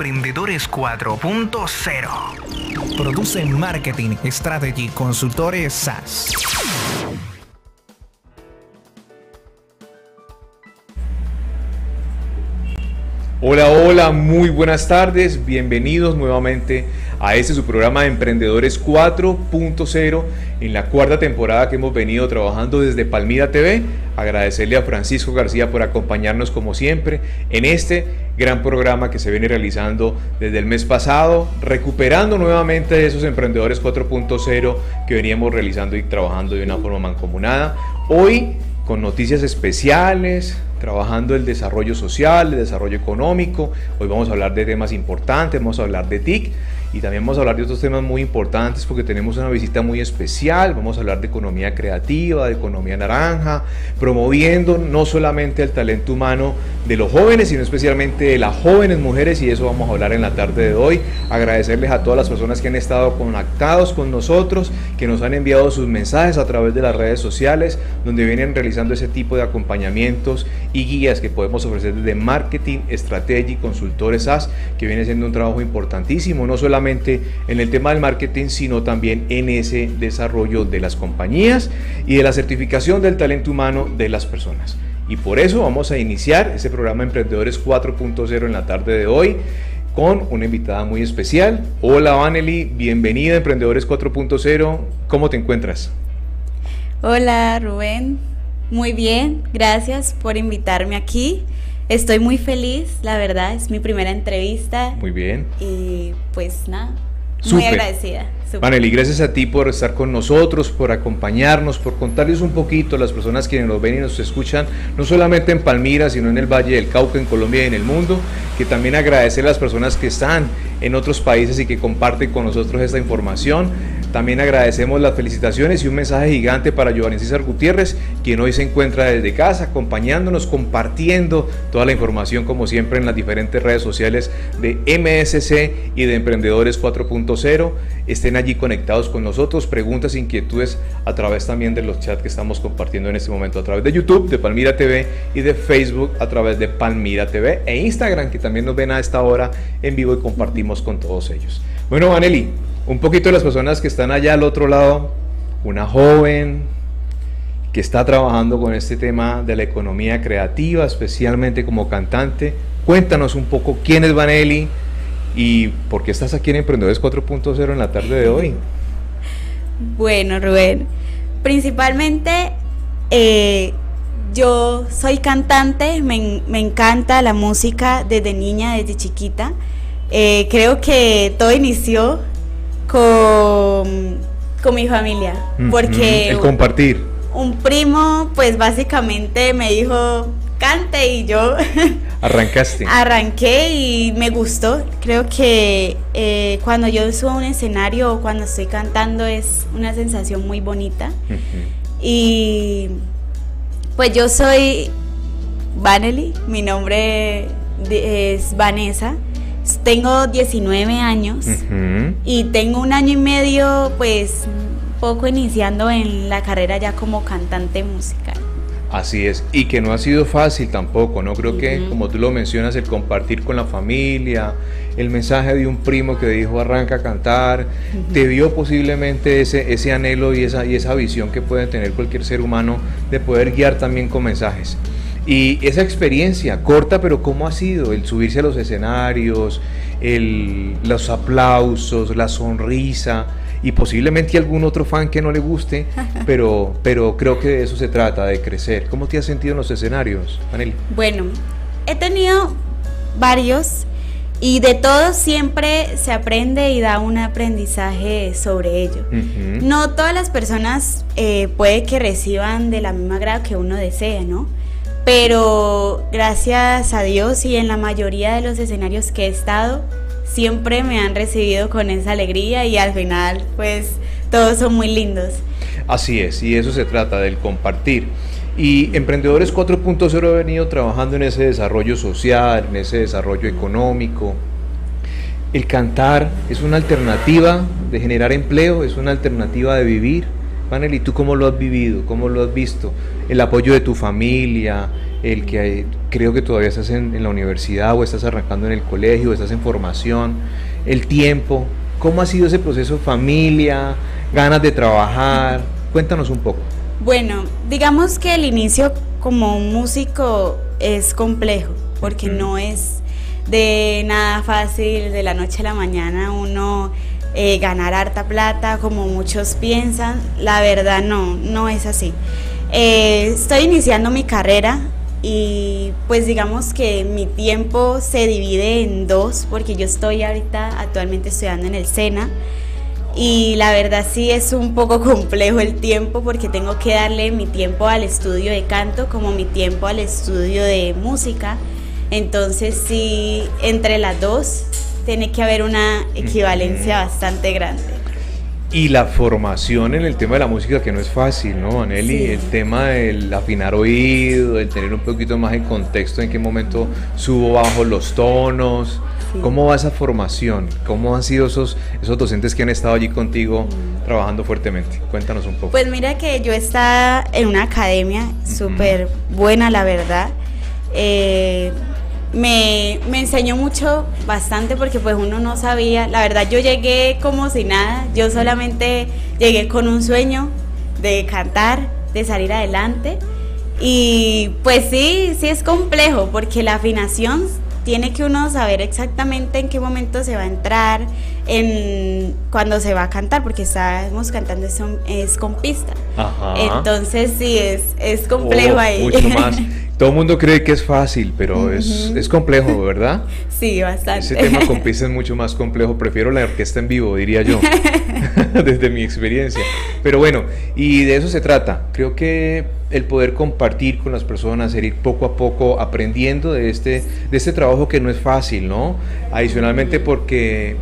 Emprendedores 4.0. Produce Marketing Strategy Consultores SAS. Hola, hola, muy buenas tardes, bienvenidos nuevamente a este su programa de Emprendedores 4.0 en la cuarta temporada que hemos venido trabajando desde Palmira TV. Agradecerle a Francisco García por acompañarnos como siempre en este gran programa que se viene realizando desde el mes pasado, recuperando nuevamente esos Emprendedores 4.0 que veníamos realizando y trabajando de una forma mancomunada. Hoy con noticias especiales, trabajando el desarrollo social, el desarrollo económico. Hoy vamos a hablar de temas importantes, vamos a hablar de TIC y también vamos a hablar de otros temas muy importantes porque tenemos una visita muy especial. Vamos a hablar de economía creativa, de economía naranja, promoviendo no solamente el talento humano de los jóvenes, sino especialmente de las jóvenes mujeres y eso vamos a hablar en la tarde de hoy. Agradecerles a todas las personas que han estado conectados con nosotros, que nos han enviado sus mensajes a través de las redes sociales, donde vienen realizando ese tipo de acompañamientos y guías que podemos ofrecer desde Marketing, Strategy, Consultores SAS, que viene siendo un trabajo importantísimo, no solamente en el tema del marketing, sino también en ese desarrollo de las compañías y de la certificación del talento humano de las personas. Y por eso vamos a iniciar ese programa Emprendedores 4.0 en la tarde de hoy con una invitada muy especial. Hola Vanely, bienvenida a Emprendedores 4.0. ¿Cómo te encuentras? Hola Rubén, muy bien, gracias por invitarme aquí. Estoy muy feliz, la verdad, es mi primera entrevista. Muy bien. Y pues nada, muy agradecida. Maneli, gracias a ti por estar con nosotros, por acompañarnos, por contarles un poquito a las personas que nos ven y nos escuchan, no solamente en Palmira, sino en el Valle del Cauca, en Colombia y en el mundo, que también agradecer a las personas que están en otros países y que comparten con nosotros esta información. También agradecemos las felicitaciones y un mensaje gigante para Giovanni César Gutiérrez, quien hoy se encuentra desde casa acompañándonos, compartiendo toda la información como siempre en las diferentes redes sociales de MSC y de Emprendedores 4.0. Estén allí conectados con nosotros, preguntas, inquietudes a través también de los chats que estamos compartiendo en este momento a través de YouTube, de Palmira TV y de Facebook a través de Palmira TV e Instagram, que también nos ven a esta hora en vivo y compartimos con todos ellos. Bueno, Vaneli, un poquito de las personas que están allá al otro lado, una joven que está trabajando con este tema de la economía creativa, especialmente como cantante. Cuéntanos un poco quién es Vanelli y por qué estás aquí en Emprendedores 4.0 en la tarde de hoy. Bueno, Rubén, principalmente eh, yo soy cantante, me, me encanta la música desde niña, desde chiquita. Eh, creo que todo inició con, con mi familia. Porque. El compartir. Un primo, pues básicamente me dijo, cante y yo. Arrancaste. Arranqué y me gustó. Creo que eh, cuando yo subo a un escenario o cuando estoy cantando es una sensación muy bonita. Y pues yo soy Vanelli, mi nombre es Vanessa. Tengo 19 años y tengo un año y medio, pues, poco iniciando en la carrera ya como cantante musical. Así es, y que no ha sido fácil tampoco, ¿no? Creo que, como tú lo mencionas, el compartir con la familia, el mensaje de un primo que dijo arranca a cantar, te dio posiblemente ese, ese anhelo y esa, y esa visión que puede tener cualquier ser humano de poder guiar también con mensajes. Y esa experiencia corta, pero ¿cómo ha sido? El subirse a los escenarios, el, los aplausos, la sonrisa y posiblemente algún otro fan que no le guste, pero, pero creo que de eso se trata, de crecer. ¿Cómo te has sentido en los escenarios, Maneli? Bueno, he tenido varios y de todos siempre se aprende y da un aprendizaje sobre ello. No todas las personas eh, puede que reciban de la misma grado que uno desea, ¿no? pero gracias a Dios y en la mayoría de los escenarios que he estado, siempre me han recibido con esa alegría y al final pues todos son muy lindos. Así es, y eso se trata del compartir. Y Emprendedores 4.0 ha venido trabajando en ese desarrollo social, en ese desarrollo económico. El cantar es una alternativa de generar empleo, es una alternativa de vivir, Maneli, ¿tú cómo lo has vivido? ¿Cómo lo has visto? El apoyo de tu familia, el que creo que todavía estás en, en, la universidad o estás arrancando en el colegio, o estás en formación, el tiempo. ¿Cómo ha sido ese proceso? Familia, ganas de trabajar. Cuéntanos un poco. Bueno, digamos que el inicio como músico es complejo, porque no es de nada fácil de la noche a la mañana uno eh, ganar harta plata como muchos piensan. La verdad no, no es así. Eh, estoy iniciando mi carrera y pues digamos que mi tiempo se divide en dos porque yo estoy ahorita actualmente estudiando en el SENA y la verdad sí es un poco complejo el tiempo porque tengo que darle mi tiempo al estudio de canto como mi tiempo al estudio de música. Entonces sí, entre las dos tiene que haber una equivalencia bastante grande. Y la formación en el tema de la música que no es fácil, ¿no, Aneli? El tema del afinar oído, el tener un poquito más en contexto en qué momento subo bajo los tonos. ¿Cómo va esa formación? ¿Cómo han sido esos, esos docentes que han estado allí contigo mm. trabajando fuertemente? Cuéntanos un poco. Pues mira que yo estaba en una academia súper buena, la verdad. Eh, me, me, enseñó mucho, bastante, porque pues uno no sabía. La verdad yo llegué como si nada. Yo solamente llegué con un sueño de cantar, de salir adelante. Y pues sí, sí es complejo, porque la afinación tiene que uno saber exactamente en qué momento se va a entrar, en cuando se va a cantar, porque estamos cantando es, es con pista. Entonces sí, es, es complejo oh, ahí. Mucho más. Todo el mundo cree que es fácil, pero es, es, complejo, ¿verdad? Sí, bastante. Ese tema con pista es mucho más complejo. Prefiero la orquesta en vivo, diría yo, desde mi experiencia. Pero bueno, y de eso se trata. Creo que el poder compartir con las personas, el ir poco a poco aprendiendo de este, de este trabajo que no es fácil, ¿no? Adicionalmente porque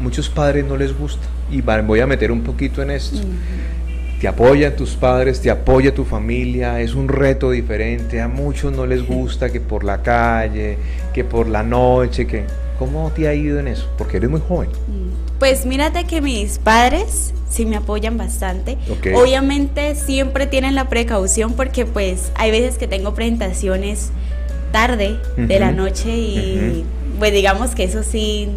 muchos padres no les gusta. Y voy a meter un poquito en esto te apoyan tus padres, te apoya tu familia, es un reto diferente, a muchos no les gusta que por la calle, que por la noche, que ¿cómo te ha ido en eso? Porque eres muy joven. Pues mírate que mis padres sí me apoyan bastante. Obviamente siempre tienen la precaución porque pues hay veces que tengo presentaciones tarde de la noche y pues digamos que eso sí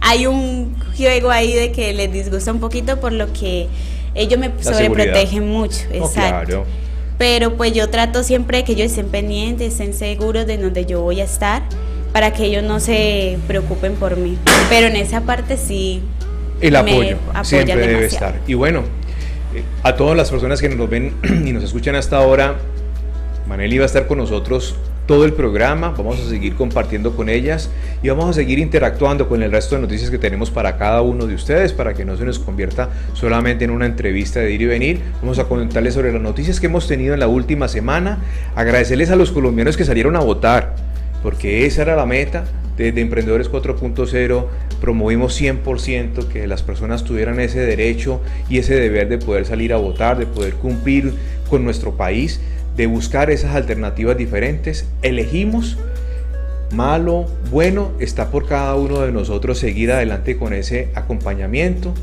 hay un juego ahí de que les disgusta un poquito por lo que ellos me sobreprotegen mucho, oh, exacto. Pero pues yo trato siempre que ellos estén pendientes, estén seguros de donde yo voy a estar, para que ellos no se preocupen por mí. Pero en esa parte sí. El apoyo siempre debe estar. Y bueno, eh, a todas las personas que nos ven y nos escuchan hasta ahora, Maneli va a estar con nosotros todo el programa, vamos a seguir compartiendo con ellas y vamos a seguir interactuando con el resto de noticias que tenemos para cada uno de ustedes para que no se nos convierta solamente en una entrevista de ir y venir. Vamos a comentarles sobre las noticias que hemos tenido en la última semana, agradecerles a los colombianos que salieron a votar, porque esa era la meta. Desde Emprendedores 4.0 promovimos 100% que las personas tuvieran ese derecho y ese deber de poder salir a votar, de poder cumplir con nuestro país de buscar esas alternativas diferentes, elegimos malo, bueno, está por cada uno de nosotros seguir adelante con ese acompañamiento,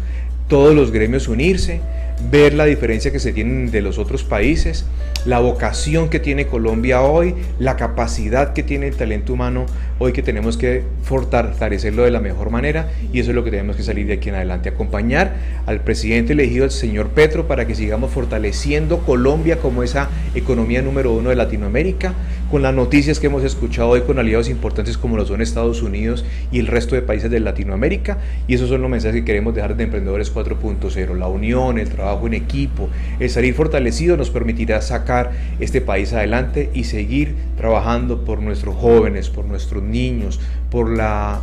todos los gremios unirse, ver la diferencia que se tienen de los otros países, la vocación que tiene Colombia hoy, la capacidad que tiene el talento humano hoy que tenemos que fortalecerlo de la mejor manera y eso es lo que tenemos que salir de aquí en adelante, acompañar al presidente elegido, el señor Petro, para que sigamos fortaleciendo Colombia como esa economía número uno de Latinoamérica, con las noticias que hemos escuchado hoy con aliados importantes como lo son Estados Unidos y el resto de países de Latinoamérica y esos son los mensajes que queremos dejar de Emprendedores 4.0, la unión, el trabajo en equipo, el salir fortalecido nos permitirá sacar este país adelante y seguir trabajando por nuestros jóvenes, por nuestros niños, por la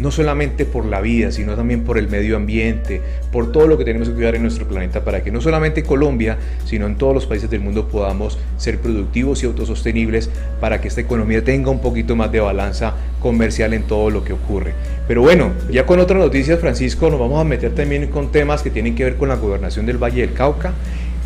no solamente por la vida, sino también por el medio ambiente, por todo lo que tenemos que cuidar en nuestro planeta para que no solamente Colombia, sino en todos los países del mundo podamos ser productivos y autosostenibles para que esta economía tenga un poquito más de balanza comercial en todo lo que ocurre. Pero bueno, ya con otras noticias, Francisco, nos vamos a meter también con temas que tienen que ver con la gobernación del Valle del Cauca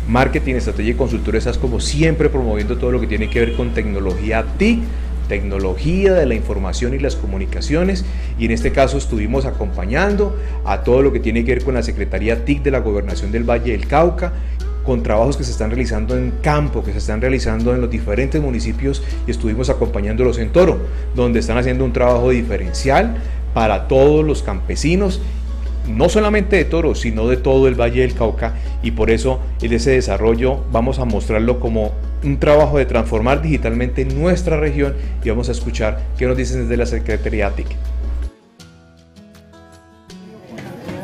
marketing, estrategia y consultores, estás como siempre promoviendo todo lo que tiene que ver con tecnología TIC tecnología de la información y las comunicaciones. Y en este caso estuvimos acompañando a todo lo que tiene que ver con la Secretaría TIC de la Gobernación del Valle del Cauca con trabajos que se están realizando en campo, que se están realizando en los diferentes municipios y estuvimos acompañándolos en Toro, donde están haciendo un trabajo diferencial para todos los campesinos no solamente de Toro, sino de todo el Valle del Cauca y por eso en ese desarrollo vamos a mostrarlo como un trabajo de transformar digitalmente nuestra región y vamos a escuchar qué nos dicen desde la Secretaría TIC.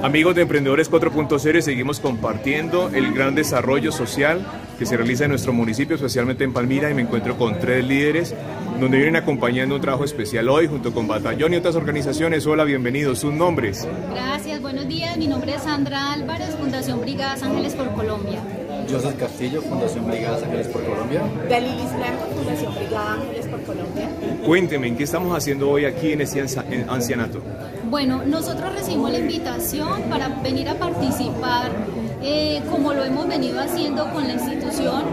Amigos de Emprendedores 4.0, seguimos compartiendo el gran desarrollo social que se realiza en nuestro municipio, especialmente en Palmira, y me encuentro con tres líderes donde vienen acompañando un trabajo especial hoy junto con Batallón y otras organizaciones. Hola, bienvenidos. ¿Sus nombres? Gracias, buenos días. Mi nombre es Sandra Álvarez, Fundación Brigadas Ángeles por Colombia. José Castillo, Fundación Brigadas Ángeles por Colombia. Dalilis Blanco, Fundación Brigadas Ángeles por Colombia. Cuénteme, ¿qué estamos haciendo hoy aquí en este ancianato? Bueno, nosotros recibimos la invitación para venir a participar, eh, como lo hemos venido haciendo con la institución,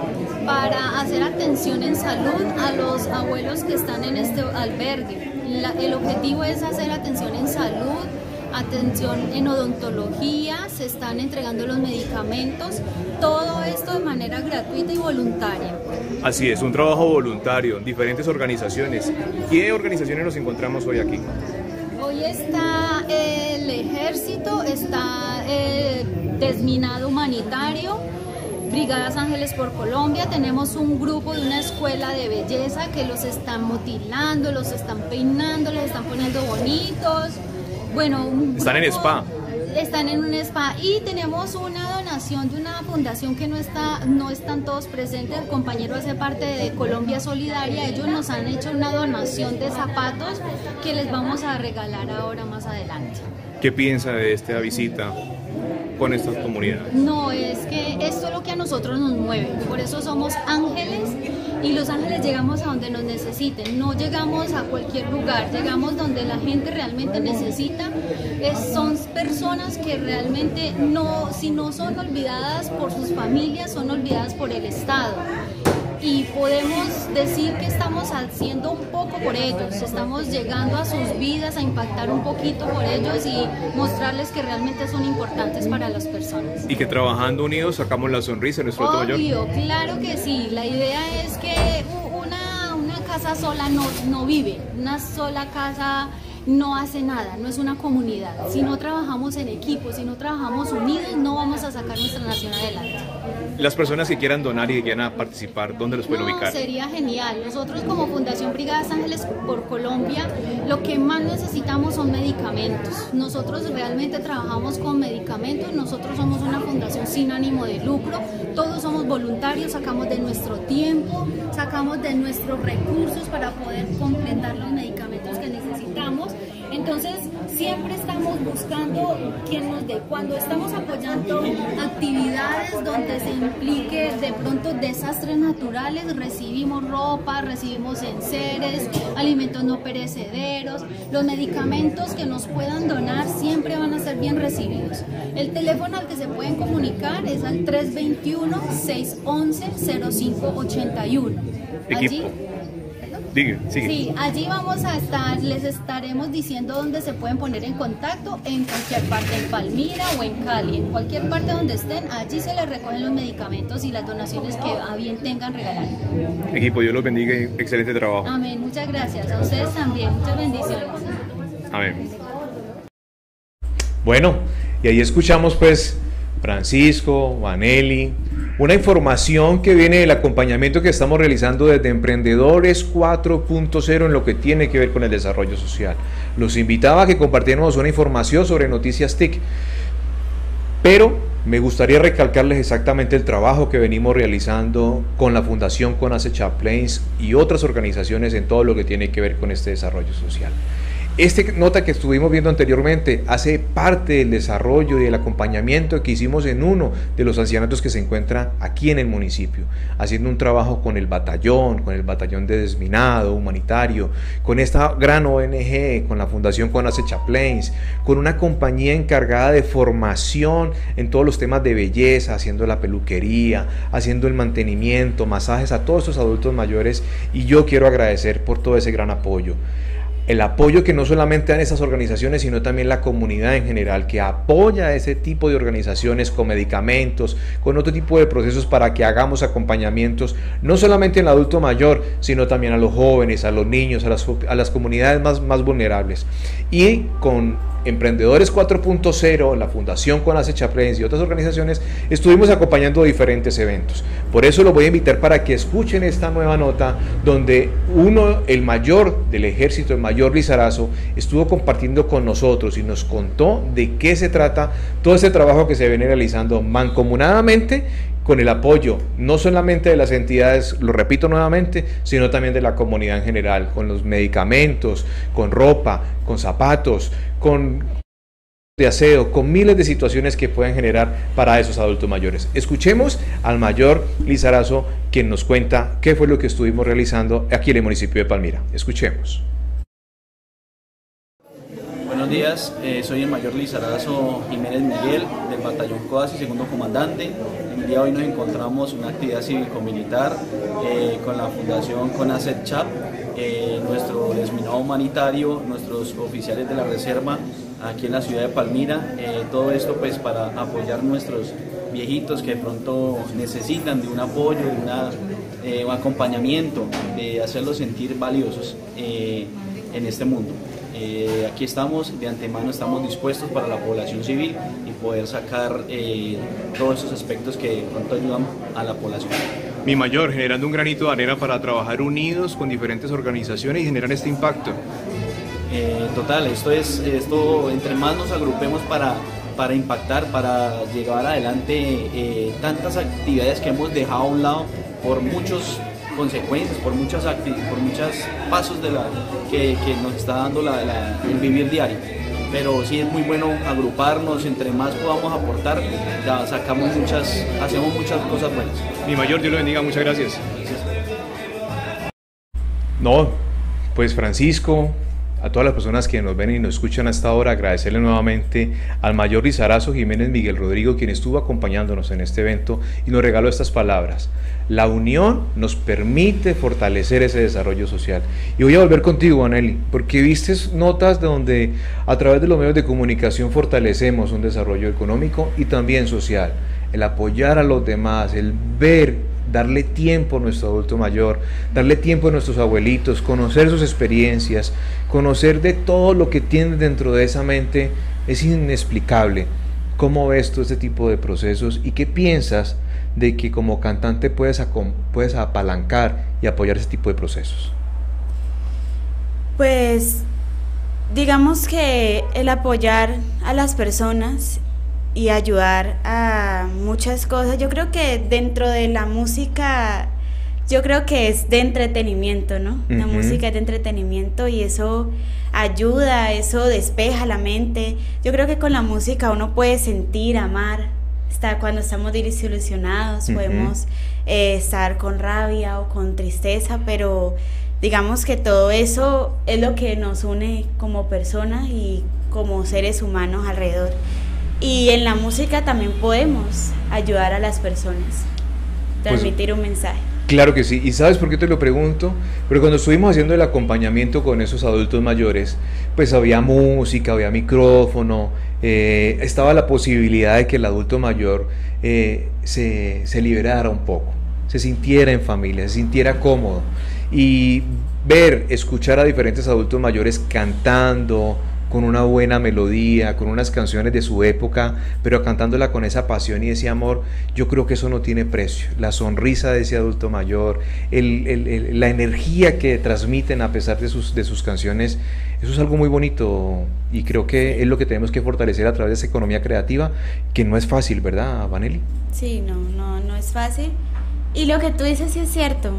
para hacer atención en salud a los abuelos que están en este albergue. el objetivo es hacer atención en salud, atención en odontología, se están entregando los medicamentos, todo esto de manera gratuita y voluntaria. Así es, un trabajo voluntario, diferentes organizaciones. ¿Qué organizaciones nos encontramos hoy aquí? Está el ejército, está el desminado humanitario, Brigadas Ángeles por Colombia, tenemos un grupo de una escuela de belleza que los están mutilando, los están peinando, les están poniendo bonitos. Bueno, están en spa. Están en un spa y tenemos una donación de una fundación que no está, no están todos presentes. El compañero hace parte de Colombia Solidaria. Ellos nos han hecho una donación de zapatos que les vamos a regalar ahora más adelante. ¿Qué piensa de esta visita? con estas comunidades? No, es que esto es lo que a nosotros nos mueve. Por eso somos ángeles y los ángeles llegamos a donde nos necesiten. No llegamos a cualquier lugar, llegamos donde la gente realmente necesita. son personas que realmente no, si no son olvidadas por sus familias, son olvidadas por el Estado y podemos decir que estamos haciendo un poco por ellos, estamos llegando a sus vidas a impactar un poquito por ellos y mostrarles que realmente son importantes para las personas. Y que trabajando unidos sacamos la sonrisa en nuestro Obvio, claro que sí, la idea es que una, una casa sola no, no vive, una sola casa no hace nada, no es una comunidad. Si no trabajamos en equipo, si no trabajamos unidos, no vamos a sacar nuestra nación adelante. Las personas que quieran donar y que quieran participar, ¿dónde los pueden ubicar? Sería genial. Nosotros como Fundación Brigadas Ángeles por Colombia, lo que más necesitamos son medicamentos. Nosotros realmente trabajamos con medicamentos, nosotros somos una fundación sin ánimo de lucro, todos somos voluntarios, sacamos de nuestro tiempo, sacamos de nuestros recursos para poder completar los medicamentos que necesitamos entonces, siempre estamos buscando quien nos dé. Cuando estamos apoyando actividades donde se implique de pronto desastres naturales, recibimos ropa, recibimos enseres, alimentos no perecederos, los medicamentos que nos puedan donar siempre van a ser bien recibidos. El teléfono al que se pueden comunicar es al 321-611-0581. Allí Sí, allí vamos a estar, les estaremos diciendo dónde se pueden poner en contacto, en cualquier parte, en Palmira o en Cali, en cualquier parte donde estén, allí se les recogen los medicamentos y las donaciones que a bien tengan regalar. Equipo, Dios los bendiga y excelente trabajo. Amén, muchas gracias. A ustedes también, muchas bendiciones. Amén. Bueno, y ahí escuchamos pues Francisco, Vanelli, una información que viene del acompañamiento que estamos realizando desde Emprendedores 4.0 en lo que tiene que ver con el desarrollo social. Los invitaba a que compartiéramos una información sobre Noticias TIC, pero me gustaría recalcarles exactamente el trabajo que venimos realizando con la Fundación Conace Chaplains y otras organizaciones en todo lo que tiene que ver con este desarrollo social. Esta nota que estuvimos viendo anteriormente hace parte del desarrollo y del acompañamiento que hicimos en uno de los ancianatos que se encuentra aquí en el municipio, haciendo un trabajo con el batallón, con el batallón de desminado humanitario, con esta gran ONG, con la Fundación Conace Chaplains, con una compañía encargada de formación en todos los temas de belleza, haciendo la peluquería, haciendo el mantenimiento, masajes a todos estos adultos mayores. Y yo quiero agradecer por todo ese gran apoyo el apoyo que no solamente dan esas organizaciones, sino también la comunidad en general, que apoya a ese tipo de organizaciones con medicamentos, con otro tipo de procesos para que hagamos acompañamientos, no solamente en el adulto mayor, sino también a los jóvenes, a los niños, a las, a las comunidades más, más vulnerables. Y con Emprendedores 4.0, la Fundación con Chaplains y otras organizaciones, estuvimos acompañando diferentes eventos. Por eso los voy a invitar para que escuchen esta nueva nota donde uno, el mayor del ejército, el mayor Lizarazo, estuvo compartiendo con nosotros y nos contó de qué se trata todo ese trabajo que se viene realizando mancomunadamente con el apoyo no solamente de las entidades, lo repito nuevamente, sino también de la comunidad en general, con los medicamentos, con ropa, con zapatos, con de aseo, con miles de situaciones que pueden generar para esos adultos mayores. Escuchemos al mayor Lizarazo quien nos cuenta qué fue lo que estuvimos realizando aquí en el municipio de Palmira. Escuchemos. Buenos días, eh, soy el mayor Lizarazo Jiménez Miguel del batallón COASI, segundo comandante. Día de hoy nos encontramos en una actividad cívico-militar eh, con la Fundación CONACET CHAP, eh, nuestro desminado humanitario, nuestros oficiales de la reserva aquí en la ciudad de Palmira, todo esto pues para apoyar nuestros viejitos que de pronto necesitan de un apoyo, de un acompañamiento, de hacerlos sentir valiosos en este mundo. Eh, aquí estamos, de antemano estamos dispuestos para la población civil y poder sacar eh, todos esos aspectos que de pronto ayudan a la población. Mi mayor, generando un granito de arena para trabajar unidos con diferentes organizaciones y generar este impacto. Eh, total, esto es, esto entre más nos agrupemos para, para impactar, para llevar adelante tantas actividades que hemos dejado a un lado por muchos consecuencias, por muchas por muchos pasos de la, que, nos está dando el vivir diario. Pero sí es muy bueno agruparnos, entre más podamos aportar, ya sacamos muchas, hacemos muchas cosas buenas. Mi mayor, Dios lo bendiga, muchas gracias. No, pues Francisco, a todas las personas que nos ven y nos escuchan hasta ahora, agradecerle nuevamente al mayor Lizarazo Jiménez Miguel Rodrigo, quien estuvo acompañándonos en este evento y nos regaló estas palabras. La unión nos permite fortalecer ese desarrollo social. Y voy a volver contigo, Aneli, porque viste notas donde a través de los medios de comunicación fortalecemos un desarrollo económico y también social. El apoyar a los demás, el ver darle tiempo a nuestro adulto mayor, darle tiempo a nuestros abuelitos, conocer sus experiencias, conocer de todo lo que tiene dentro de esa mente, es inexplicable. ¿Cómo ves tú este tipo de procesos y qué piensas de que como cantante puedes, puedes apalancar y apoyar ese tipo de procesos? Pues digamos que el apoyar a las personas y ayudar a muchas cosas. Yo creo que dentro de la música, yo creo que es de entretenimiento, ¿no? La música es de entretenimiento y eso ayuda, eso despeja la mente. Yo creo que con la música uno puede sentir, amar. Está, cuando estamos desilusionados, podemos eh, estar con rabia o con tristeza, pero digamos que todo eso es lo que nos une como personas y como seres humanos alrededor. Y en la música también podemos ayudar a las personas, pues, transmitir un mensaje. Claro que sí. ¿Y sabes por qué te lo pregunto? Pero cuando estuvimos haciendo el acompañamiento con esos adultos mayores, pues había música, había micrófono, eh, estaba la posibilidad de que el adulto mayor eh, se, se liberara un poco, se sintiera en familia, se sintiera cómodo. Y ver, escuchar a diferentes adultos mayores cantando, con una buena melodía, con unas canciones de su época, pero cantándola con esa pasión y ese amor, yo creo que eso no tiene precio. La sonrisa de ese adulto mayor, la energía que transmiten a pesar de sus, de sus canciones, eso es algo muy bonito y creo que es lo que tenemos que fortalecer a través de esa economía creativa, que no es fácil, ¿verdad, Vanelli? Sí, no, no, no es fácil. Y lo que tú dices sí es cierto,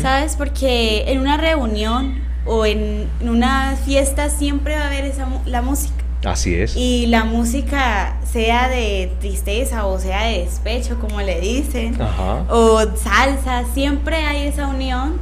¿sabes? Porque en una reunión o en, una fiesta siempre va a haber esa, la música. Así es. Y la música, sea de tristeza o sea de despecho, como le dicen, o salsa, siempre hay esa unión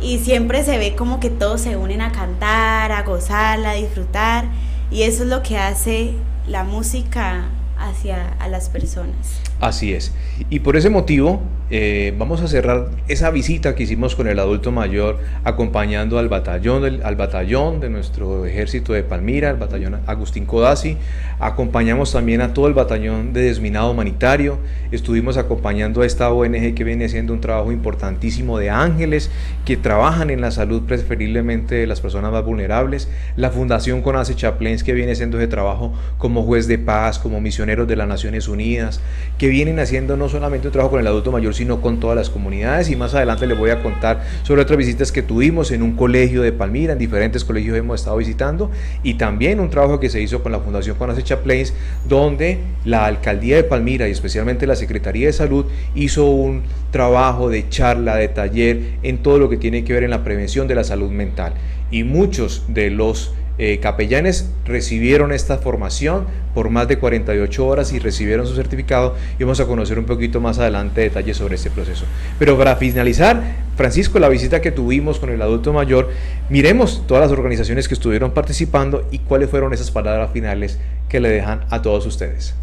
y siempre se ve como que todos se unen a cantar, a gozar, a disfrutar. Y eso es lo que hace la música hacia a las personas. Así es. Y por ese motivo eh, vamos a cerrar esa visita que hicimos con el adulto mayor acompañando al batallón, al batallón de nuestro ejército de Palmira, el batallón Agustín Codazzi. Acompañamos también a todo el batallón de desminado humanitario. Estuvimos acompañando a esta ONG que viene haciendo un trabajo importantísimo de ángeles que trabajan en la salud preferiblemente de las personas más vulnerables. La Fundación Conace Chaplains que viene haciendo ese trabajo como juez de paz, como misioneros de las Naciones Unidas, que vienen haciendo no solamente un trabajo con el adulto mayor, sino con todas las comunidades. Y más adelante les voy a contar sobre otras visitas que tuvimos en un colegio de Palmira, en diferentes colegios hemos estado visitando, y también un trabajo que se hizo con la Fundación Conace Chaplains, donde la alcaldía de Palmira y especialmente la Secretaría de Salud hizo un trabajo de charla, de taller en todo lo que tiene que ver en la prevención de la salud mental. Y muchos de los eh, capellanes recibieron esta formación por más de 48 horas y recibieron su certificado y vamos a conocer un poquito más adelante detalles sobre este proceso. Pero para finalizar, Francisco, la visita que tuvimos con el adulto mayor, miremos todas las organizaciones que estuvieron participando y cuáles fueron esas palabras finales que le dejan a todos ustedes.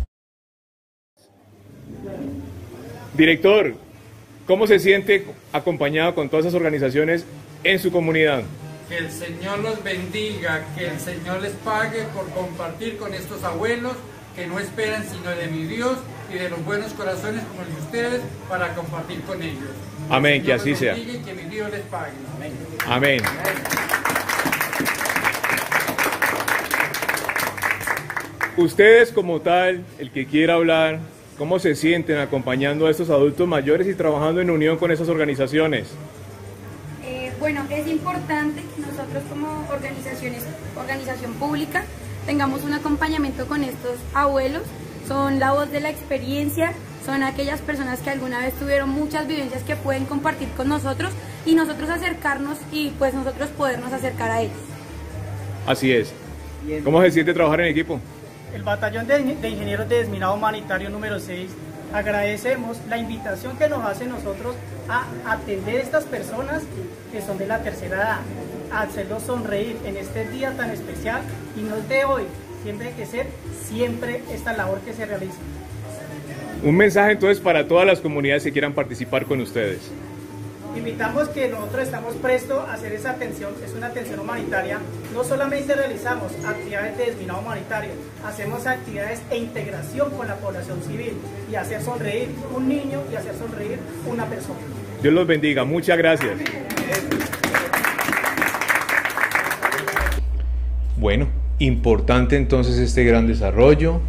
Director, ¿cómo se siente acompañado con todas esas organizaciones en su comunidad? Que el Señor los bendiga, que el Señor les pague por compartir con estos abuelos que no esperan sino de mi Dios y de los buenos corazones como el de ustedes para compartir con ellos. Amén, que así sea. Y que mi Dios les pague. Amén. Amén. Ustedes como tal, el que quiera hablar, ¿cómo se sienten acompañando a estos adultos mayores y trabajando en unión con esas organizaciones? Bueno, es importante que nosotros como organizaciones, organización pública, tengamos un acompañamiento con estos abuelos. Son la voz de la experiencia, son aquellas personas que alguna vez tuvieron muchas vivencias que pueden compartir con nosotros y nosotros acercarnos y pues nosotros podernos acercar a ellos. Así es. ¿Cómo se siente trabajar en equipo? El Batallón de, Ingenieros de Desminado Humanitario número 6 agradecemos la invitación que nos hace nosotros a atender a estas personas que son de la tercera edad, a hacerlos sonreír en este día tan especial y no es de hoy, siempre hay que ser siempre esta labor que se realiza. Un mensaje entonces para todas las comunidades que quieran participar con ustedes. Invitamos que nosotros estamos prestos a hacer esa atención, es una atención humanitaria. No solamente realizamos actividades de desminado humanitario, hacemos actividades e integración con la población civil y hacer sonreír un niño y hacer sonreír una persona. Dios los bendiga, muchas gracias. Bueno, importante entonces este gran desarrollo,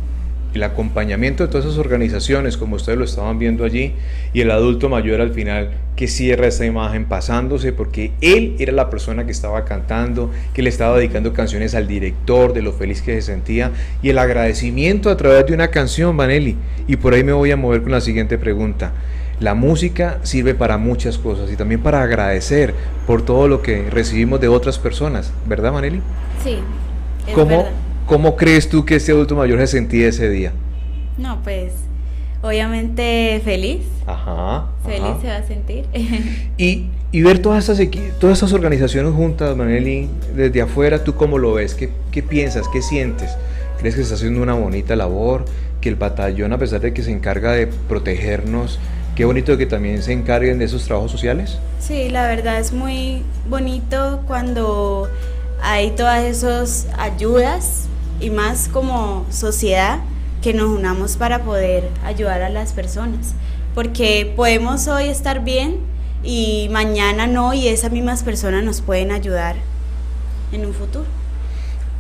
el acompañamiento de todas esas organizaciones, como ustedes lo estaban viendo allí, y el adulto mayor al final que cierra esta imagen pasándose porque él era la persona que estaba cantando, que le estaba dedicando canciones al director, de lo feliz que se sentía, y el agradecimiento a través de una canción, Vanelli. Y por ahí me voy a mover con la siguiente pregunta. La música sirve para muchas cosas y también para agradecer por todo lo que recibimos de otras personas, ¿verdad, Maneli? Sí. Es ¿Cómo, ¿Cómo crees tú que este adulto mayor se sentía ese día? No, pues obviamente feliz. Ajá. Feliz se va a sentir. y, y, ver todas estas, todas estas organizaciones juntas, Maneli, desde afuera, ¿tú cómo lo ves? ¿Qué, ¿Qué piensas? ¿Qué sientes? ¿Crees que se está haciendo una bonita labor? Que el batallón, a pesar de que se encarga de protegernos, Qué bonito que también se encarguen de esos trabajos sociales. Sí, la verdad es muy bonito cuando hay todas esas ayudas y más como sociedad que nos unamos para poder ayudar a las personas. Porque podemos hoy estar bien y mañana no y esas mismas personas nos pueden ayudar en un futuro.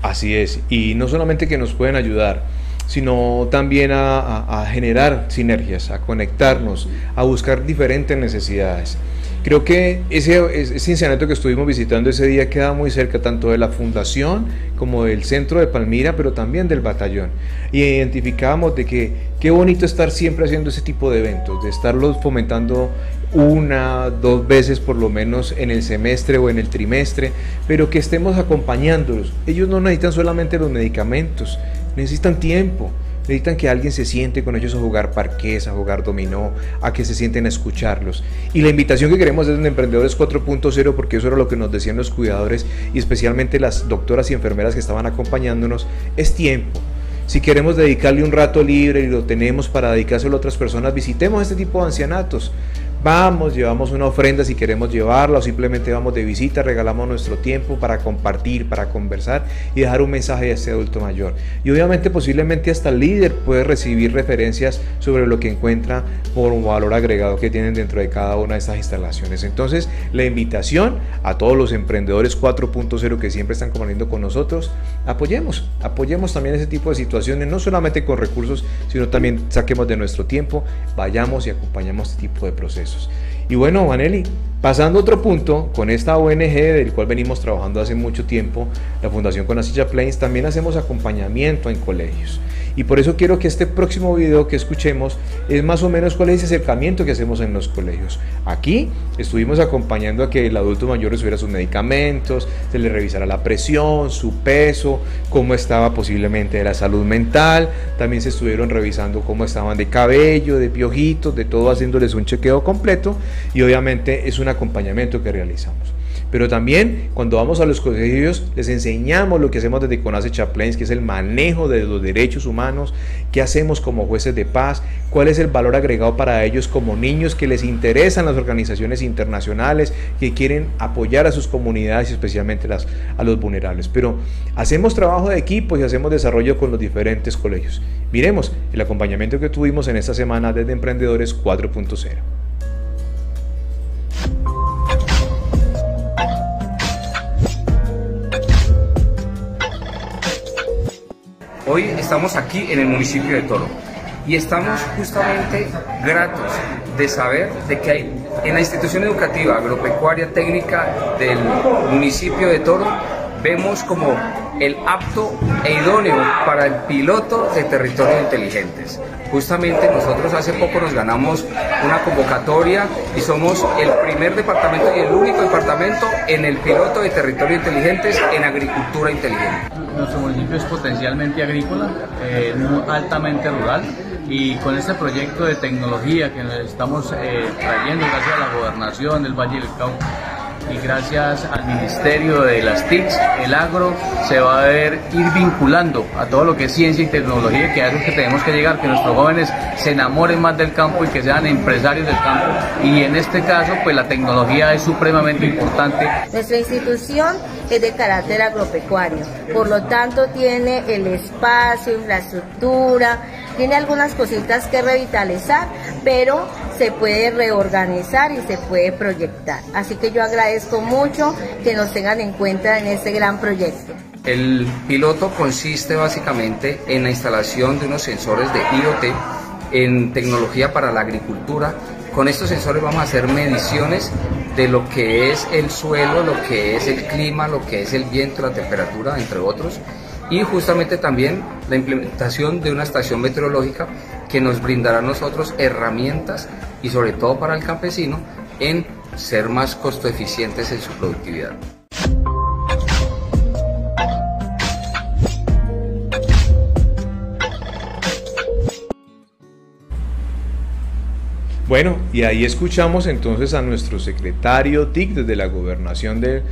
Así es, y no solamente que nos pueden ayudar, sino también a, generar sinergias, a conectarnos, a buscar diferentes necesidades. Creo que ese, ese que estuvimos visitando ese día queda muy cerca tanto de la fundación como del centro de Palmira, pero también del batallón. Y identificábamos de que qué bonito estar siempre haciendo ese tipo de eventos, de estarlos fomentando una, dos veces por lo menos en el semestre o en el trimestre, pero que estemos acompañándolos. Ellos no necesitan solamente los medicamentos, necesitan tiempo Necesitan que alguien se siente con ellos a jugar parqués, a jugar dominó, a que se sienten a escucharlos. Y la invitación que queremos es de Emprendedores 4.0, porque eso era lo que nos decían los cuidadores y especialmente las doctoras y enfermeras que estaban acompañándonos, es tiempo. Si queremos dedicarle un rato libre y lo tenemos para dedicárselo a otras personas, visitemos este tipo de ancianatos. Vamos, llevamos una ofrenda si queremos llevarla o simplemente vamos de visita, regalamos nuestro tiempo para compartir, para conversar y dejar un mensaje a este adulto mayor. Y obviamente posiblemente hasta el líder puede recibir referencias sobre lo que encuentra por un valor agregado que tienen dentro de cada una de estas instalaciones. Entonces, la invitación a todos los emprendedores 4.0 que siempre están compartiendo con nosotros, apoyemos, apoyemos también ese tipo de situaciones, no solamente con recursos, sino también saquemos de nuestro tiempo, vayamos y acompañamos este tipo de procesos. Y bueno, Vanelli, pasando a otro punto, con esta ONG del cual venimos trabajando hace mucho tiempo, la Fundación Conasilla Plains, también hacemos acompañamiento en colegios. Y por eso quiero que este próximo video que escuchemos es más o menos cuál es ese acercamiento que hacemos en los colegios. Aquí estuvimos acompañando a que el adulto mayor recibiera sus medicamentos, se le revisara la presión, su peso, cómo estaba posiblemente de la salud mental. También se estuvieron revisando cómo estaban de cabello, de piojitos, de todo, haciéndoles un chequeo completo. Y obviamente es un acompañamiento que realizamos. Pero también cuando vamos a los colegios les enseñamos lo que hacemos desde CONACE Chaplains, que es el manejo de los derechos humanos, qué hacemos como jueces de paz, cuál es el valor agregado para ellos como niños que les interesan las organizaciones internacionales, que quieren apoyar a sus comunidades y especialmente a los vulnerables. Pero hacemos trabajo de equipo y hacemos desarrollo con los diferentes colegios. Miremos el acompañamiento que tuvimos en esta semana desde Emprendedores 4.0. Hoy estamos aquí en el municipio de Toro y estamos justamente gratos de saber de que hay en la institución educativa agropecuaria técnica del municipio de Toro vemos como el apto e idóneo para el piloto de territorios inteligentes. Justamente nosotros hace poco nos ganamos una convocatoria y somos el primer departamento y el único departamento en el piloto de territorios inteligentes en agricultura inteligente. Nuestro municipio es potencialmente agrícola, eh, altamente rural y con este proyecto de tecnología que nos estamos eh, trayendo gracias a la gobernación del Valle del Cauca y gracias al Ministerio de las TICs, el agro se va a ver ir vinculando a todo lo que es ciencia y tecnología, que es lo que tenemos que llegar, que nuestros jóvenes se enamoren más del campo y que sean empresarios del campo. Y en este caso, pues la tecnología es supremamente importante. Nuestra institución es de carácter agropecuario, por lo tanto tiene el espacio, infraestructura, tiene algunas cositas que revitalizar, pero se puede reorganizar y se puede proyectar. Así que yo agradezco mucho que nos tengan en cuenta en este gran proyecto. El piloto consiste básicamente en la instalación de unos sensores de IoT en tecnología para la agricultura. Con estos sensores vamos a hacer mediciones de lo que es el suelo, lo que es el clima, lo que es el viento, la temperatura, entre otros y justamente también la implementación de una estación meteorológica que nos brindará a nosotros herramientas y sobre todo para el campesino en ser más costo eficientes en su productividad. Bueno, y ahí escuchamos entonces a nuestro secretario TIC desde la gobernación de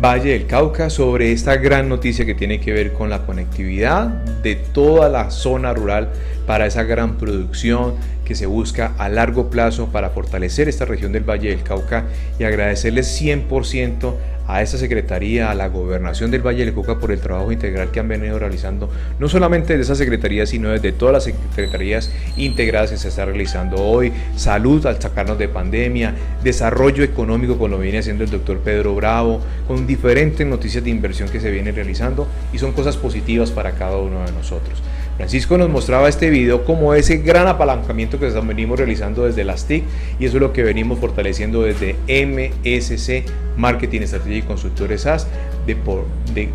Valle del Cauca sobre esta gran noticia que tiene que ver con la conectividad de toda la zona rural para esa gran producción que se busca a largo plazo para fortalecer esta región del Valle del Cauca y agradecerles 100% a esta Secretaría, a la Gobernación del Valle del Cauca por el trabajo integral que han venido realizando, no solamente de esa Secretaría, sino desde todas las secretarías integradas que se está realizando hoy, salud al sacarnos de pandemia, desarrollo económico, como lo viene haciendo el doctor Pedro Bravo, con diferentes noticias de inversión que se vienen realizando y son cosas positivas para cada uno de nosotros. Francisco nos mostraba este video como ese gran apalancamiento que venimos realizando desde las TIC y eso es lo que venimos fortaleciendo desde MSC Marketing Estrategia y Consultores SAS de, por, de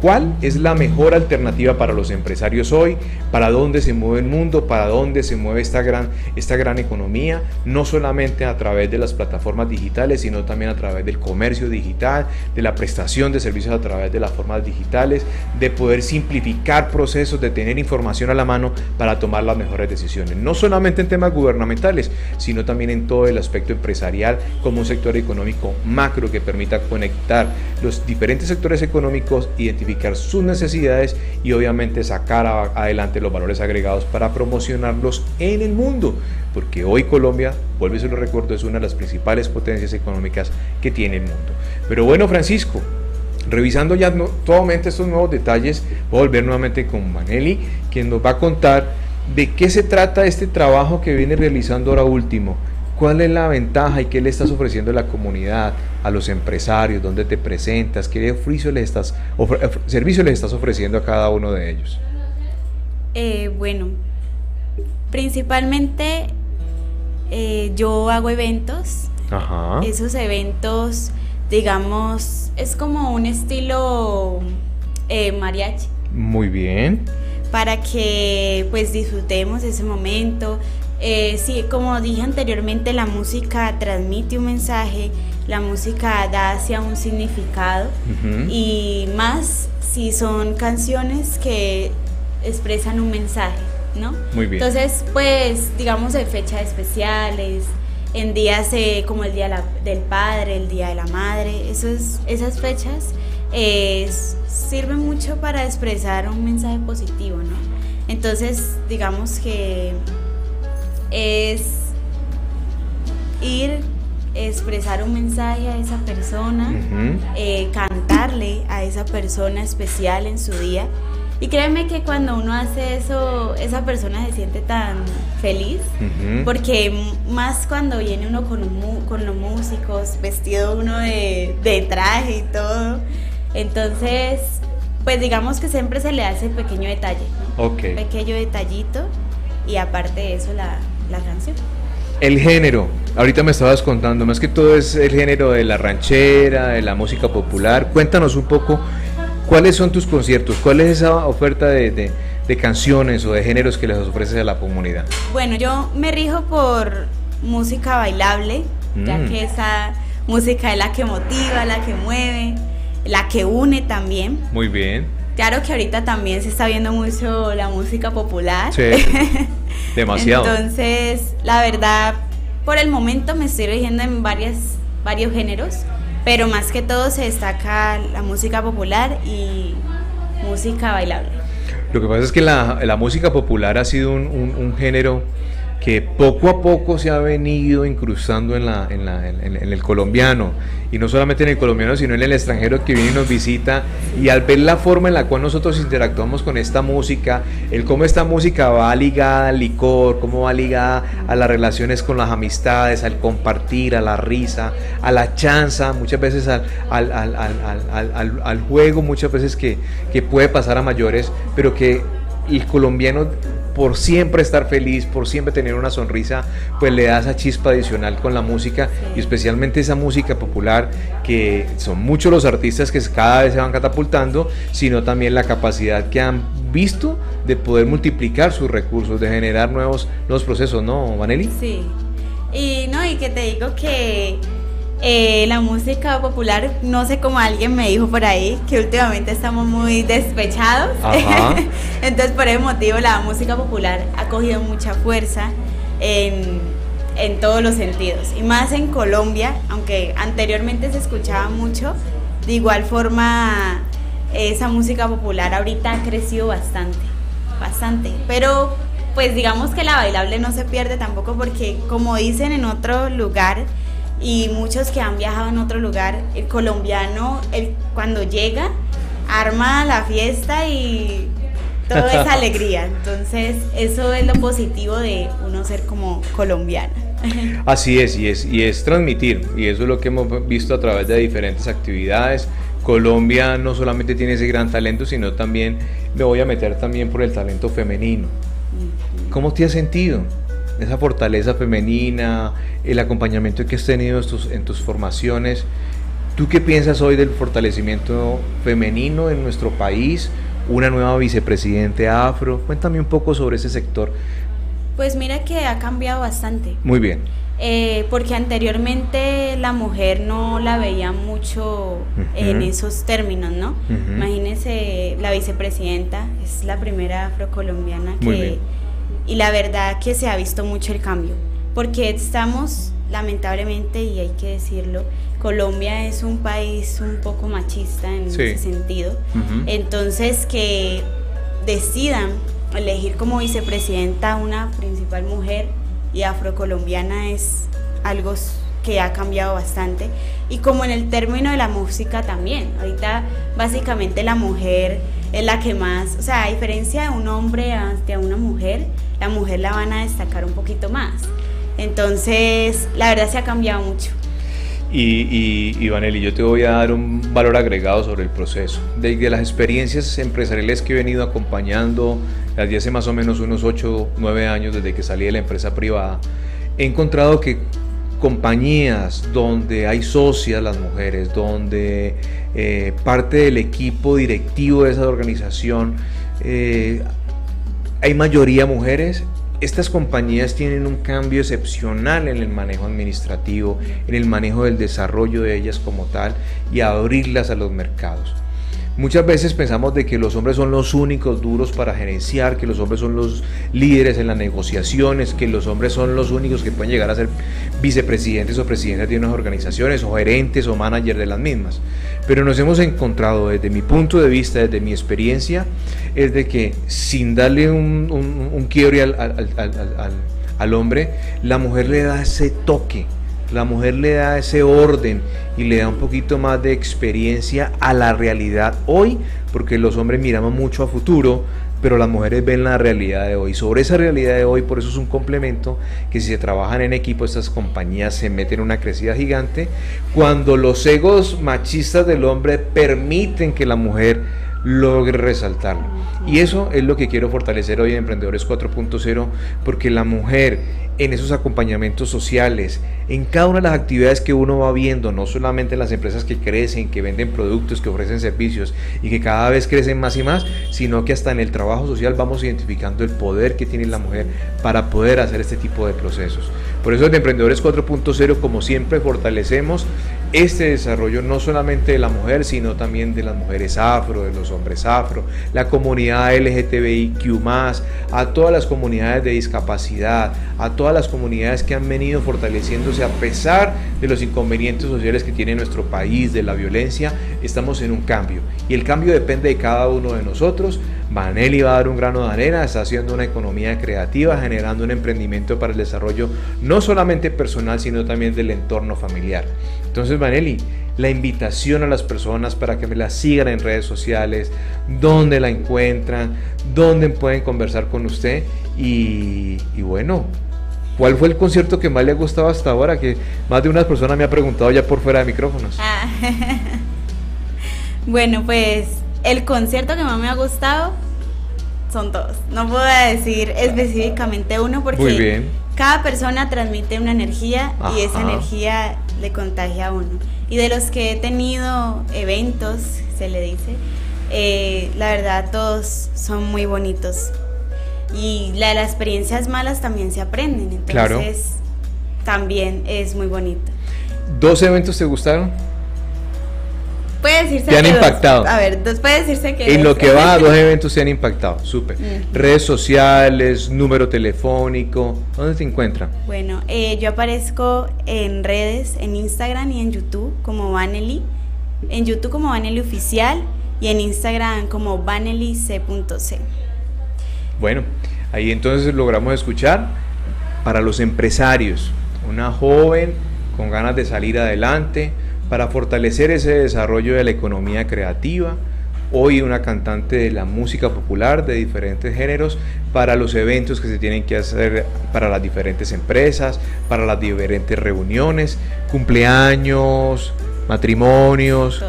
¿Cuál es la mejor alternativa para los empresarios hoy? ¿Para dónde se mueve el mundo? ¿Para dónde se mueve esta gran, esta gran economía? No solamente a través de las plataformas digitales, sino también a través del comercio digital, de la prestación de servicios a través de las formas digitales, de poder simplificar procesos, de tener información a la mano para tomar las mejores decisiones. No solamente en temas gubernamentales, sino también en todo el aspecto empresarial como un sector económico macro que permita conectar los diferentes sectores económicos, identificar sus necesidades y obviamente sacar adelante los valores agregados para promocionarlos en el mundo. Porque hoy Colombia, vuelvo y se lo recuerdo, es una de las principales potencias económicas que tiene el mundo. Pero bueno, Francisco, revisando ya nuevamente estos nuevos detalles, voy a volver nuevamente con Maneli, quien nos va a contar de qué se trata este trabajo que viene realizando ahora último ¿Cuál es la ventaja y qué le estás ofreciendo a la comunidad, a los empresarios? ¿Dónde te presentas? ¿Qué servicio le estás, servicio le estás ofreciendo a cada uno de ellos? Eh, bueno, principalmente eh, yo hago eventos. Ajá. Esos eventos, digamos, es como un estilo eh, mariachi. Muy bien. Para que pues disfrutemos ese momento, eh, sí, como dije anteriormente, la música transmite un mensaje, la música da hacia un significado y más si son canciones que expresan un mensaje, ¿no? Muy bien. Entonces, pues, digamos, en fechas especiales, en días eh, como el Día del Padre, el Día de la Madre, esos, esas fechas eh, sirven mucho para expresar un mensaje positivo, ¿no? Entonces, digamos que es ir, expresar un mensaje a esa persona, eh, cantarle a esa persona especial en su día. Y créeme que cuando uno hace eso, esa persona se siente tan feliz, porque más cuando viene uno con, con los músicos, vestido uno de, traje y todo. Entonces, pues digamos que siempre se le hace pequeño detalle, Pequeño detallito y aparte de eso la, la canción. El género, ahorita me estabas contando, más que todo es el género de la ranchera, de la música popular. Cuéntanos un poco cuáles son tus conciertos, cuál es esa oferta de, canciones o de géneros que les ofreces a la comunidad. Bueno, yo me rijo por música bailable, ya mm. que esa música es la que motiva, la que mueve, la que une también. Muy bien. Claro que ahorita también se está viendo mucho la música popular. Sí. Demasiado. Entonces, la verdad, por el momento me estoy rigiendo en varias, varios géneros, pero más que todo se destaca la música popular y música bailable. Lo que pasa es que la, la música popular ha sido un, un género que poco a poco se ha venido incrustando en, la, en, la, en, el colombiano, y no solamente en el colombiano, sino en el extranjero que viene y nos visita, y al ver la forma en la cual nosotros interactuamos con esta música, el cómo esta música va ligada al licor, cómo va ligada a las relaciones con las amistades, al compartir, a la risa, a la chanza, muchas veces al, al, al, al juego, muchas veces que, que puede pasar a mayores, pero que el colombiano por siempre estar feliz, por siempre tener una sonrisa, pues le da esa chispa adicional con la música y especialmente esa música popular que son muchos los artistas que cada vez se van catapultando, sino también la capacidad que han visto de poder multiplicar sus recursos, de generar nuevos, nuevos procesos, ¿no, Vanelli? Sí. Y no, y que te digo que eh, la música popular, no sé cómo alguien me dijo por ahí, que últimamente estamos muy despechados. Entonces, por ese motivo, la música popular ha cogido mucha fuerza en, en todos los sentidos. Y más en Colombia, aunque anteriormente se escuchaba mucho, de igual forma, esa música popular ahorita ha crecido bastante, bastante. Pero, pues digamos que la bailable no se pierde tampoco porque, como dicen en otro lugar, y muchos que han viajado en otro lugar, el colombiano el, cuando llega arma la fiesta y todo es alegría. Entonces eso es lo positivo de uno ser como colombiano. Así es, y es, y es transmitir, y eso es lo que hemos visto a través de diferentes actividades Colombia no solamente tiene ese gran talento, sino también me voy a meter también por el talento femenino. ¿Cómo te has sentido? Esa fortaleza femenina, el acompañamiento que has tenido en tus, en tus formaciones. ¿Tú qué piensas hoy del fortalecimiento femenino en nuestro país? Una nueva vicepresidente afro. Cuéntame un poco sobre ese sector. Pues mira que ha cambiado bastante. Muy bien. Eh, porque anteriormente la mujer no la veía mucho en esos términos, ¿no? Imagínese, la vicepresidenta es la primera afrocolombiana que... Y la verdad que se ha visto mucho el cambio, porque estamos, lamentablemente, y hay que decirlo, Colombia es un país un poco machista en ese sentido. Entonces, que decidan elegir como vicepresidenta una principal mujer y afrocolombiana es algo que ha cambiado bastante. Y como en el término de la música también. Ahorita básicamente la mujer es la que más, o sea, a diferencia de un hombre ante una mujer, la mujer la van a destacar un poquito más. Entonces, la verdad se ha cambiado mucho. Y, y Vanelli, yo te voy a dar un valor agregado sobre el proceso. De, las experiencias empresariales que he venido acompañando desde hace más o menos unos 8, 9 años desde que salí de la empresa privada, he encontrado que compañías donde hay socias las mujeres, donde eh, parte del equipo directivo de esa organización eh, hay mayoría mujeres, estas compañías tienen un cambio excepcional en el manejo administrativo, en el manejo del desarrollo de ellas como tal y abrirlas a los mercados. Muchas veces pensamos de que los hombres son los únicos duros para gerenciar, que los hombres son los líderes en las negociaciones, que los hombres son los únicos que pueden llegar a ser vicepresidentes o presidentes de unas organizaciones o gerentes o managers de las mismas. Pero nos hemos encontrado desde mi punto de vista, desde mi experiencia, es de que sin darle un, un, quiebre al hombre, la mujer le da ese toque la mujer le da ese orden y le da un poquito más de experiencia a la realidad hoy, porque los hombres miramos mucho a futuro, pero las mujeres ven la realidad de hoy. Sobre esa realidad de hoy, por eso es un complemento que si se trabajan en equipo, estas compañías se meten en una crecida gigante, cuando los egos machistas del hombre permiten que la mujer logre resaltarlo. Y eso es lo que quiero fortalecer hoy en Emprendedores 4.0, porque la mujer en esos acompañamientos sociales, en cada una de las actividades que uno va viendo, no solamente en las empresas que crecen, que venden productos, que ofrecen servicios y que cada vez crecen más y más, sino que hasta en el trabajo social vamos identificando el poder que tiene la mujer para poder hacer este tipo de procesos. Por eso en Emprendedores 4.0, como siempre, fortalecemos este desarrollo no solamente de la mujer, sino también de las mujeres afro, de los hombres afro, la comunidad LGTBIQ, a todas las comunidades de discapacidad, a todas las comunidades que han venido fortaleciéndose a pesar de los inconvenientes sociales que tiene nuestro país, de la violencia, estamos en un cambio. Y el cambio depende de cada uno de nosotros. Vanelli va a dar un grano de arena, está haciendo una economía creativa, generando un emprendimiento para el desarrollo no solamente personal, sino también del entorno familiar. Entonces, Vanelli, la invitación a las personas para que me la sigan en redes sociales, dónde la encuentran, dónde pueden conversar con usted y, bueno, ¿Cuál fue el concierto que más le ha gustado hasta ahora? Que más de una persona me ha preguntado ya por fuera de micrófonos. Ah. bueno, pues el concierto que más me ha gustado son todos. No puedo decir específicamente uno porque cada persona transmite una energía y esa energía le contagia a uno. Y de los que he tenido eventos, se le dice, eh, la verdad todos son muy bonitos. Y la, las experiencias malas también se aprenden, entonces también es muy bonito. ¿Dos eventos te gustaron? Puede decirse te han impactado. a ver, puede decirse que. En lo que va, dos eventos se han impactado. Súper. Redes sociales, número telefónico. ¿Dónde te encuentran? Bueno, eh, yo aparezco en redes, en Instagram y en YouTube como Vanelli. En YouTube como Vanelli Oficial y en Instagram como vanellic.c. Bueno, ahí entonces logramos escuchar para los empresarios. Una joven con ganas de salir adelante para fortalecer ese desarrollo de la economía creativa. Hoy una cantante de la música popular de diferentes géneros para los eventos que se tienen que hacer para las diferentes empresas, para las diferentes reuniones, cumpleaños, matrimonios.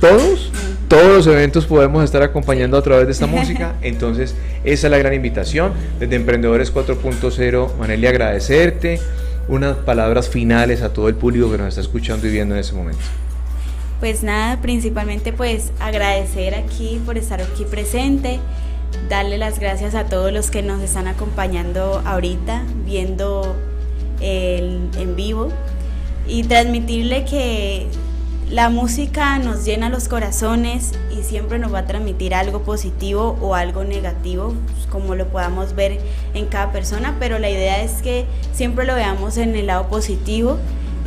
todos, todos los eventos podemos estar acompañando a través de esta música. Entonces, esa es la gran invitación. Desde Emprendedores 4.0, Maneli, agradecerte. Unas palabras finales a todo el público que nos está escuchando y viendo en ese momento. Pues nada, principalmente pues agradecer aquí por estar aquí presente, darle las gracias a todos los que nos están acompañando ahorita, viendo el, en vivo y transmitirle que la música nos llena los corazones y siempre nos va a transmitir algo positivo o algo negativo, pues, como lo podamos ver en cada persona, pero la idea es que siempre lo veamos en el lado positivo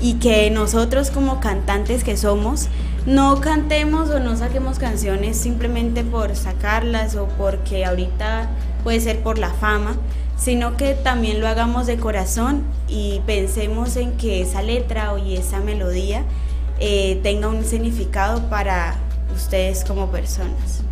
y que nosotros como cantantes que somos no cantemos o no saquemos canciones simplemente por sacarlas o porque ahorita puede ser por la fama, sino que también lo hagamos de corazón y pensemos en que esa letra o esa melodía eh, tenga un significado para ustedes como personas.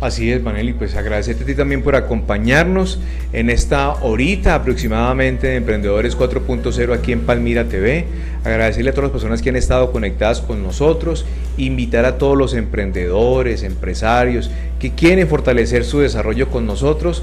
Así es, Maneli, pues agradecerte a ti también por acompañarnos en esta horita aproximadamente de Emprendedores 4.0 aquí en Palmira TV. Agradecerle a todas las personas que han estado conectadas con nosotros, invitar a todos los emprendedores, empresarios que quieren fortalecer su desarrollo con nosotros,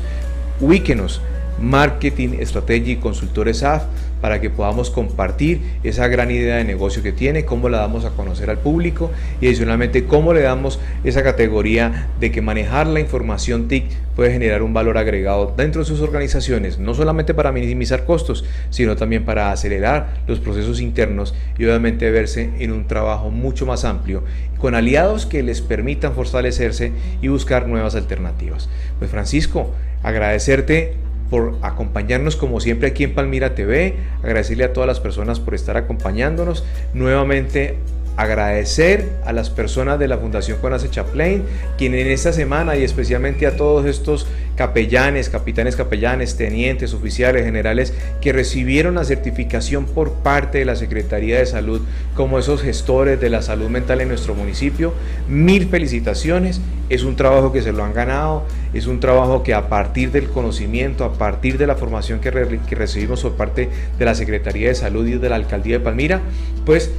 ubíquenos Marketing Strategy Consultores AF para que podamos compartir esa gran idea de negocio que tiene, cómo la damos a conocer al público y adicionalmente cómo le damos esa categoría de que manejar la información TIC puede generar un valor agregado dentro de sus organizaciones, no solamente para minimizar costos, sino también para acelerar los procesos internos y obviamente verse en un trabajo mucho más amplio con aliados que les permitan fortalecerse y buscar nuevas alternativas. Pues Francisco, agradecerte por acompañarnos como siempre aquí en Palmira TV, agradecerle a todas las personas por estar acompañándonos, nuevamente agradecer a las personas de la Fundación Conace Chaplain, quienes en esta semana y especialmente a todos estos capellanes, capitanes capellanes, tenientes, oficiales, generales que recibieron la certificación por parte de la Secretaría de Salud como esos gestores de la salud mental en nuestro municipio. Mil felicitaciones, es un trabajo que se lo han ganado, es un trabajo que a partir del conocimiento, a partir de la formación que, que recibimos por parte de la Secretaría de Salud y de la Alcaldía de Palmira, pues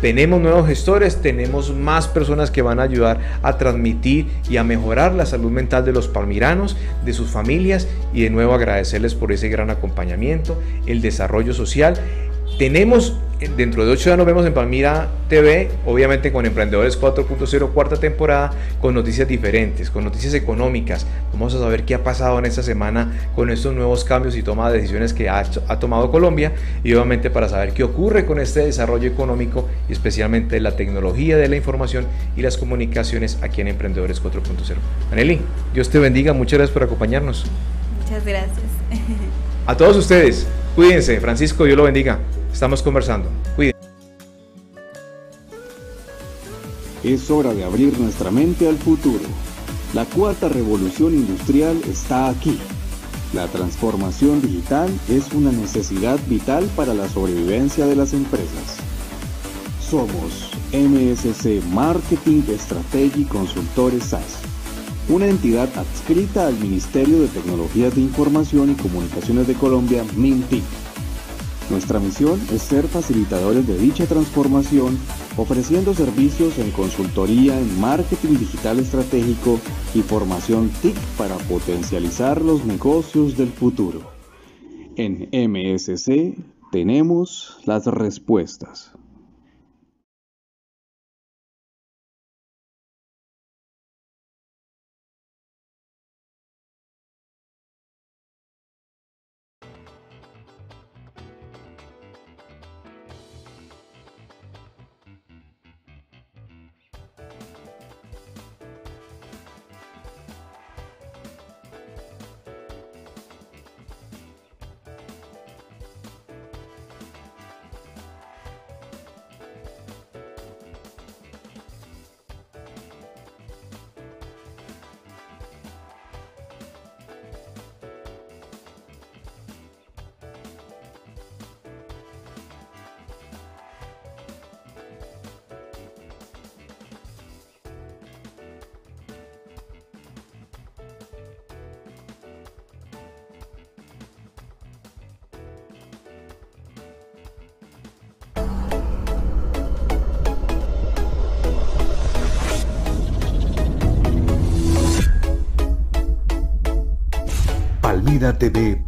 tenemos nuevos gestores, tenemos más personas que van a ayudar a transmitir y a mejorar la salud mental de los palmiranos, de sus familias y de nuevo agradecerles por ese gran acompañamiento, el desarrollo social. Tenemos Dentro de ocho días nos vemos en Palmira TV, obviamente con Emprendedores 4.0, cuarta temporada, con noticias diferentes, con noticias económicas. Vamos a saber qué ha pasado en esta semana con estos nuevos cambios y toma de decisiones que ha, ha tomado Colombia y obviamente para saber qué ocurre con este desarrollo económico y especialmente la tecnología de la información y las comunicaciones aquí en Emprendedores 4.0. Aneli, Dios te bendiga, muchas gracias por acompañarnos. Muchas gracias. A todos ustedes, cuídense, Francisco, Dios lo bendiga. Estamos conversando. Cuídense. Es hora de abrir nuestra mente al futuro. La cuarta revolución industrial está aquí. La transformación digital es una necesidad vital para la sobrevivencia de las empresas. Somos MSC Marketing Strategy Consultores SAS, una entidad adscrita al Ministerio de Tecnologías de Información y Comunicaciones de Colombia, MINTIC nuestra misión es ser facilitadores de dicha transformación, ofreciendo servicios en consultoría en marketing digital estratégico y formación TIC para potencializar los negocios del futuro. En MSC tenemos las respuestas. palmiratv.com